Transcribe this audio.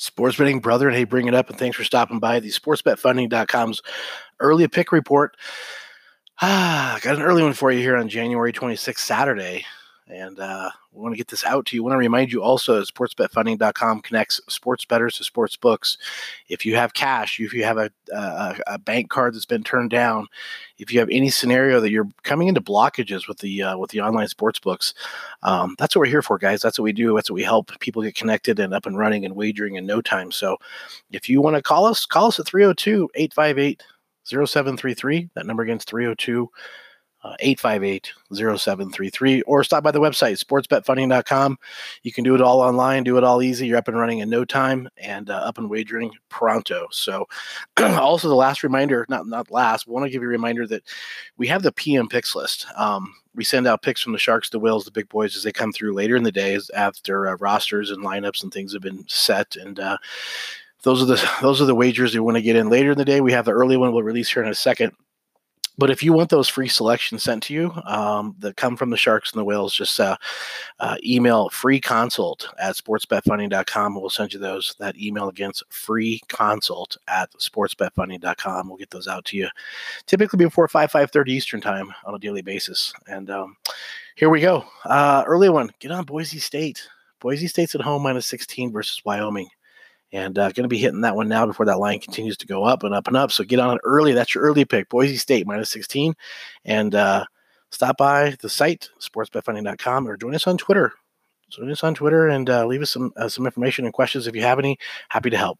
Sports betting brother, and hey, bring it up, and thanks for stopping by the sportsbetfunding.com's early pick report. Ah, got an early one for you here on January 26th, Saturday. And uh, we want to get this out to you. I want to remind you also sportsbetfunding.com connects sports bettors to sports books. If you have cash, if you have a, a, a, bank card that's been turned down, if you have any scenario that you're coming into blockages with the uh, with the online sports books, um, that's what we're here for, guys. That's what we do. That's what we help people get connected and up and running and wagering in no time. So if you want to call us, call us at 302 858 0733. That number again is 302 uh, 858 0733 or stop by the website sportsbetfunding.com you can do it all online do it all easy. You're up and running in no time and uh, up and wagering pronto. So also the last reminder not not last want to give you a reminder that we have the pm picks list. Um, we send out picks from the sharks the whales the big boys as they come through later in the days after uh, rosters and lineups and things have been set. And uh, those are the those are the wagers you want to get in later in the day. We have the early one we'll release here in a second but if you want those free selections sent to you um, that come from the Sharks and the Whales, just uh, uh, email free consult at sportsbetfunding.com. We'll send you those. That email against free consult at sportsbetfunding.com. We'll get those out to you typically before 5, 5.30 Eastern time on a daily basis. And um, here we go. Uh, early one, get on Boise State. Boise State's at home minus 16 versus Wyoming and uh, going to be hitting that one now before that line continues to go up and up and up. So get on it early. That's your early pick, Boise State minus 16. And uh, stop by the site, sportsbetfunding.com, or join us on Twitter. Join us on Twitter and uh, leave us some uh, some information and questions if you have any. Happy to help.